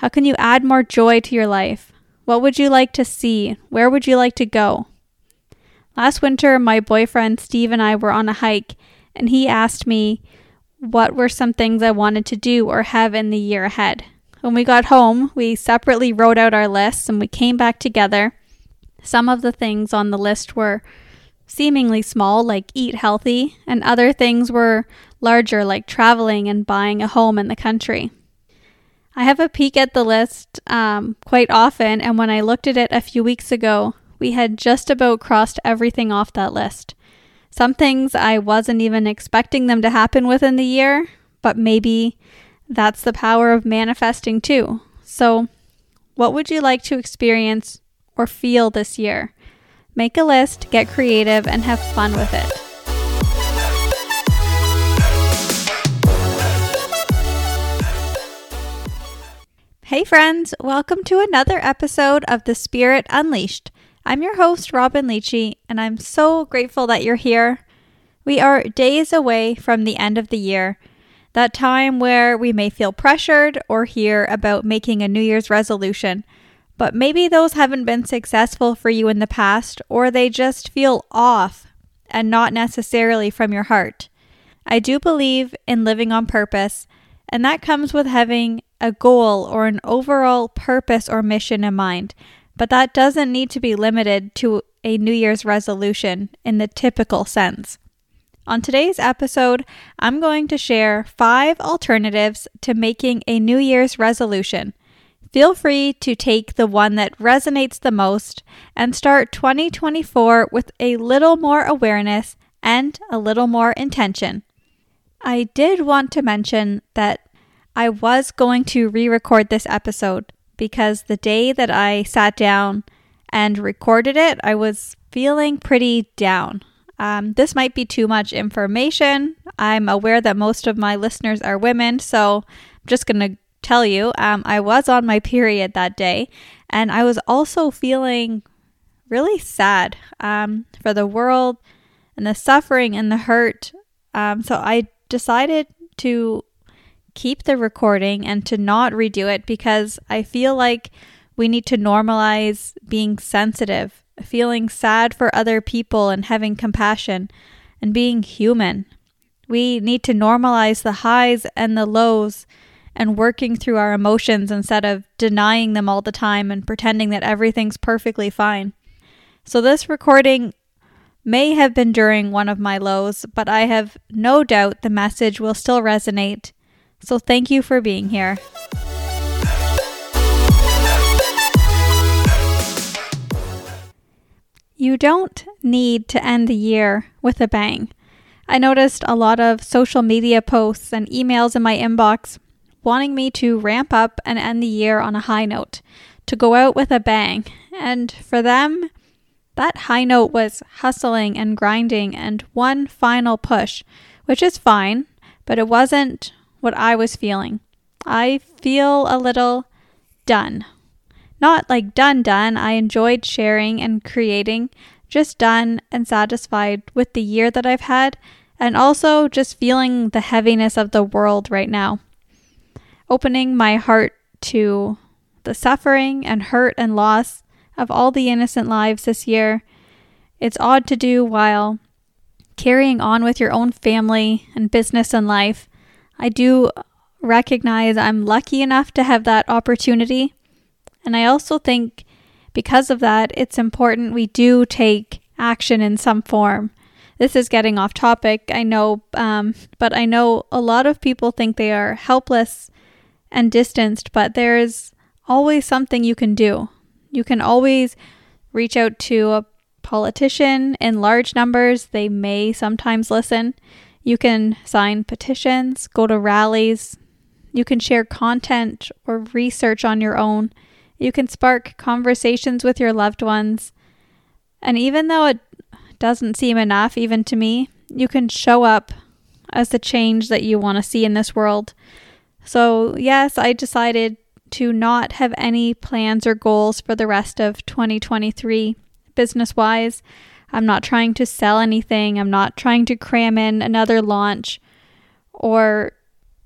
How can you add more joy to your life? What would you like to see? Where would you like to go? Last winter, my boyfriend Steve and I were on a hike, and he asked me what were some things I wanted to do or have in the year ahead. When we got home, we separately wrote out our lists and we came back together. Some of the things on the list were seemingly small, like eat healthy, and other things were larger, like traveling and buying a home in the country. I have a peek at the list um, quite often, and when I looked at it a few weeks ago, we had just about crossed everything off that list. Some things I wasn't even expecting them to happen within the year, but maybe that's the power of manifesting too. So, what would you like to experience or feel this year? Make a list, get creative, and have fun with it. Hey, friends, welcome to another episode of The Spirit Unleashed. I'm your host, Robyn Liechti, and I'm so grateful that you're here. We are days away from the end of the year, that time where we may feel pressured or hear about making a New Year's resolution, but maybe those haven't been successful for you in the past, or they just feel off and not necessarily from your heart. I do believe in living on purpose, and that comes with having a goal or an overall purpose or mission in mind, but that doesn't need to be limited to a New Year's resolution in the typical sense. On today's episode, I'm going to share five alternatives to making a New Year's resolution. Feel free to take the one that resonates the most and start 2024 with a little more awareness and a little more intention. I did want to mention that I was going to re record this episode because the day that I sat down and recorded it, I was feeling pretty down. Um, this might be too much information. I'm aware that most of my listeners are women, so I'm just going to tell you um, I was on my period that day, and I was also feeling really sad um, for the world and the suffering and the hurt. Um, so I decided to keep the recording and to not redo it because I feel like we need to normalize being sensitive, feeling sad for other people and having compassion and being human. We need to normalize the highs and the lows and working through our emotions instead of denying them all the time and pretending that everything's perfectly fine. So, this recording may have been during one of my lows, but I have no doubt the message will still resonate so thank you for being here. You don't need to end the year with a bang. I noticed a lot of social media posts and emails in my inbox wanting me to ramp up and end the year on a high note, to go out with a bang. And for them, that high note was hustling and grinding and one final push, which is fine, but it wasn't what I was feeling. I feel a little done. Not like done, done. I enjoyed sharing and creating, just done and satisfied with the year that I've had, and also just feeling the heaviness of the world right now. Opening my heart to the suffering and hurt and loss of all the innocent lives this year. It's odd to do while carrying on with your own family and business and life I do recognize I'm lucky enough to have that opportunity. And I also think because of that, it's important we do take action in some form. This is getting off topic, I know, um, but I know a lot of people think they are helpless and distanced, but there's always something you can do. You can always reach out to a politician in large numbers, they may sometimes listen. You can sign petitions, go to rallies, you can share content or research on your own. You can spark conversations with your loved ones. And even though it doesn't seem enough, even to me, you can show up as the change that you want to see in this world. So, yes, I decided to not have any plans or goals for the rest of 2023 business wise. I'm not trying to sell anything. I'm not trying to cram in another launch or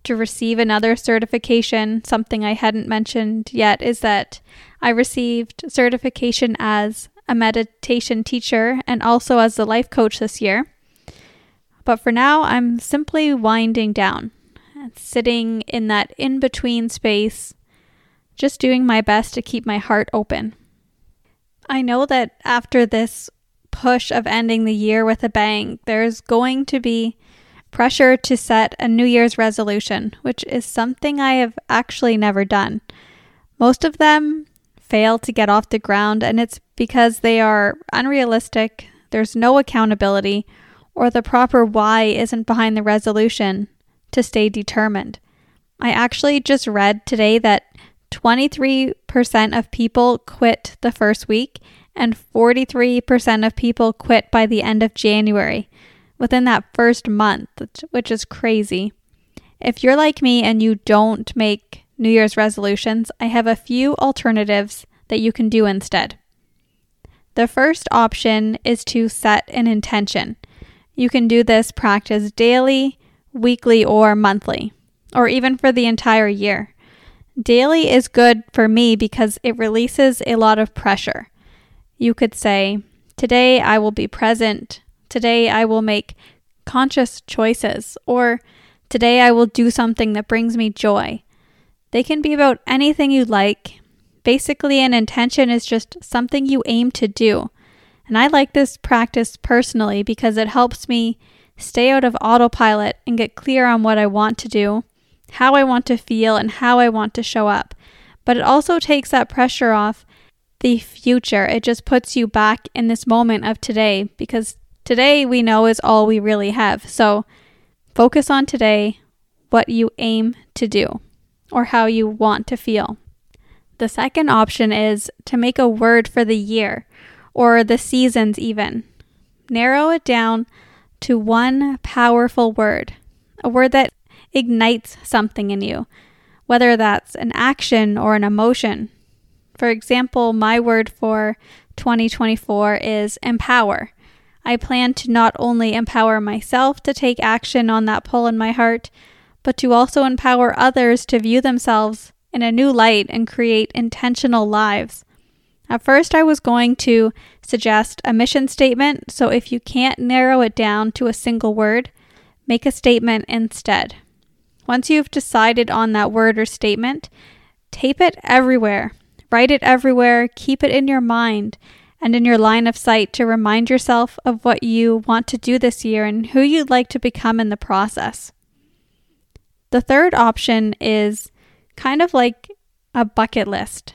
to receive another certification. Something I hadn't mentioned yet is that I received certification as a meditation teacher and also as a life coach this year. But for now, I'm simply winding down, sitting in that in between space, just doing my best to keep my heart open. I know that after this push of ending the year with a bang, there's going to be pressure to set a New Year's resolution, which is something I have actually never done. Most of them fail to get off the ground, and it's because they are unrealistic, there's no accountability, or the proper why isn't behind the resolution to stay determined. I actually just read today that 23% of people quit the first week, and 43% of people quit by the end of January within that first month, which is crazy. If you're like me and you don't make New Year's resolutions, I have a few alternatives that you can do instead. The first option is to set an intention. You can do this practice daily, weekly, or monthly, or even for the entire year. Daily is good for me because it releases a lot of pressure. You could say, Today I will be present. Today I will make conscious choices. Or today I will do something that brings me joy. They can be about anything you like. Basically, an intention is just something you aim to do. And I like this practice personally because it helps me stay out of autopilot and get clear on what I want to do, how I want to feel, and how I want to show up. But it also takes that pressure off the future. It just puts you back in this moment of today because today we know is all we really have. So focus on today, what you aim to do, or how you want to feel. The second option is to make a word for the year or the seasons, even. Narrow it down to one powerful word, a word that ignites something in you, whether that's an action or an emotion. For example, my word for 2024 is empower. I plan to not only empower myself to take action on that pull in my heart, but to also empower others to view themselves in a new light and create intentional lives. At first, I was going to suggest a mission statement, so if you can't narrow it down to a single word, make a statement instead. Once you've decided on that word or statement, tape it everywhere Write it everywhere, keep it in your mind and in your line of sight to remind yourself of what you want to do this year and who you'd like to become in the process. The third option is kind of like a bucket list.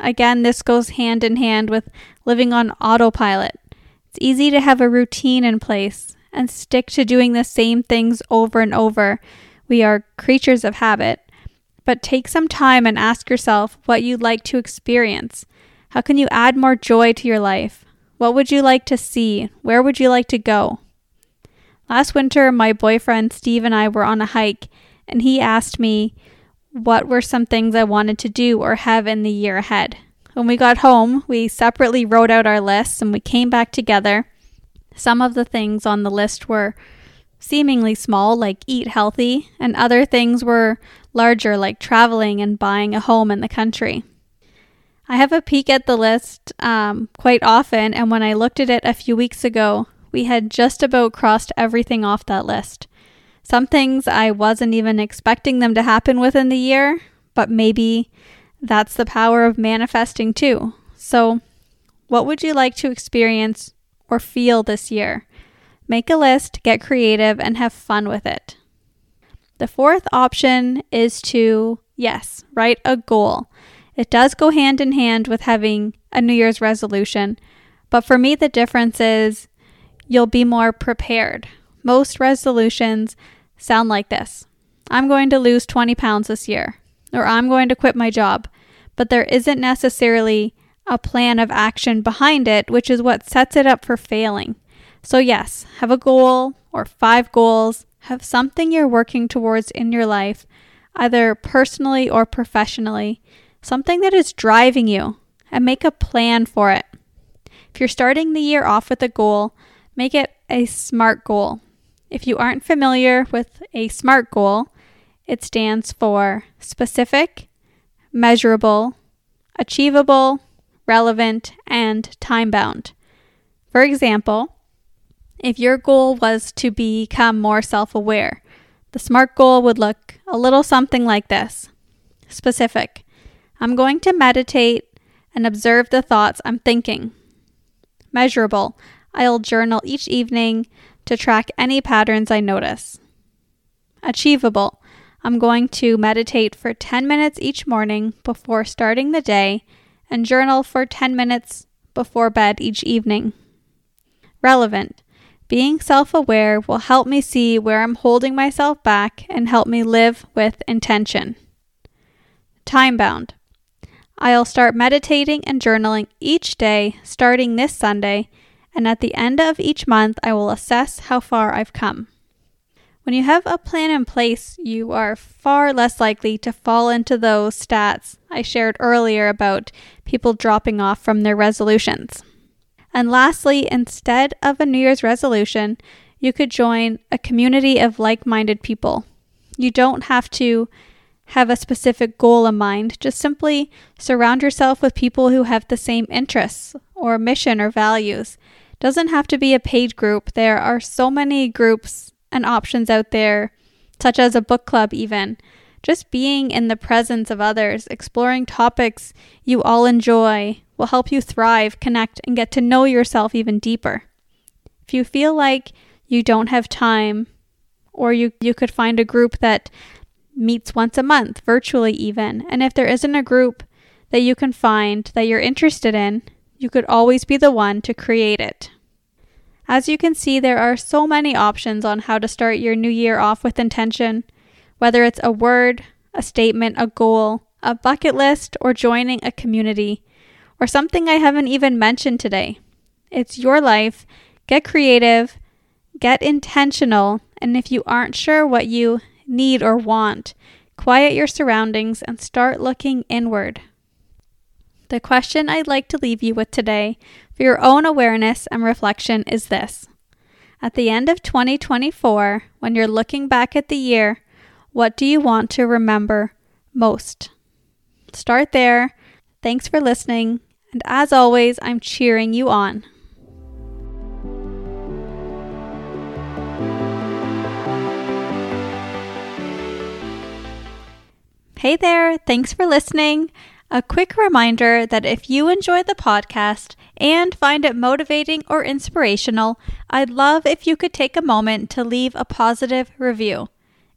Again, this goes hand in hand with living on autopilot. It's easy to have a routine in place and stick to doing the same things over and over. We are creatures of habit. But take some time and ask yourself what you'd like to experience. How can you add more joy to your life? What would you like to see? Where would you like to go? Last winter, my boyfriend Steve and I were on a hike, and he asked me what were some things I wanted to do or have in the year ahead. When we got home, we separately wrote out our lists and we came back together. Some of the things on the list were seemingly small, like eat healthy, and other things were larger, like traveling and buying a home in the country. I have a peek at the list um, quite often, and when I looked at it a few weeks ago, we had just about crossed everything off that list. Some things I wasn't even expecting them to happen within the year, but maybe that's the power of manifesting too. So, what would you like to experience or feel this year? Make a list, get creative, and have fun with it. The fourth option is to, yes, write a goal. It does go hand in hand with having a New Year's resolution, but for me, the difference is you'll be more prepared. Most resolutions sound like this I'm going to lose 20 pounds this year, or I'm going to quit my job, but there isn't necessarily a plan of action behind it, which is what sets it up for failing. So, yes, have a goal or five goals, have something you're working towards in your life, either personally or professionally, something that is driving you, and make a plan for it. If you're starting the year off with a goal, make it a SMART goal. If you aren't familiar with a SMART goal, it stands for specific, measurable, achievable, relevant, and time bound. For example, if your goal was to become more self aware, the SMART goal would look a little something like this Specific. I'm going to meditate and observe the thoughts I'm thinking. Measurable. I'll journal each evening to track any patterns I notice. Achievable. I'm going to meditate for 10 minutes each morning before starting the day and journal for 10 minutes before bed each evening. Relevant. Being self aware will help me see where I'm holding myself back and help me live with intention. Time bound. I'll start meditating and journaling each day starting this Sunday, and at the end of each month, I will assess how far I've come. When you have a plan in place, you are far less likely to fall into those stats I shared earlier about people dropping off from their resolutions. And lastly, instead of a New Year's resolution, you could join a community of like minded people. You don't have to have a specific goal in mind, just simply surround yourself with people who have the same interests or mission or values. Doesn't have to be a paid group. There are so many groups and options out there, such as a book club, even. Just being in the presence of others, exploring topics you all enjoy, will help you thrive, connect, and get to know yourself even deeper. If you feel like you don't have time, or you, you could find a group that meets once a month, virtually even, and if there isn't a group that you can find that you're interested in, you could always be the one to create it. As you can see, there are so many options on how to start your new year off with intention, whether it's a word, a statement, a goal, a bucket list, or joining a community or something I haven't even mentioned today. It's your life. Get creative, get intentional, and if you aren't sure what you need or want, quiet your surroundings and start looking inward. The question I'd like to leave you with today for your own awareness and reflection is this. At the end of 2024, when you're looking back at the year, what do you want to remember most? Start there. Thanks for listening and as always, I'm cheering you on. Hey there, thanks for listening. A quick reminder that if you enjoy the podcast and find it motivating or inspirational, I'd love if you could take a moment to leave a positive review.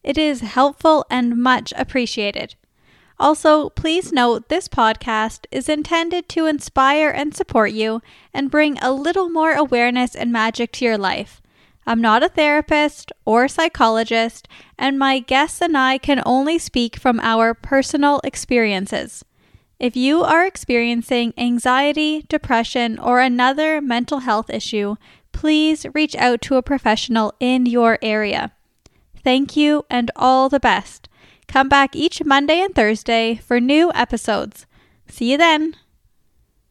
It is helpful and much appreciated. Also, please note this podcast is intended to inspire and support you and bring a little more awareness and magic to your life. I'm not a therapist or psychologist, and my guests and I can only speak from our personal experiences. If you are experiencing anxiety, depression, or another mental health issue, please reach out to a professional in your area. Thank you and all the best. Come back each Monday and Thursday for new episodes. See you then.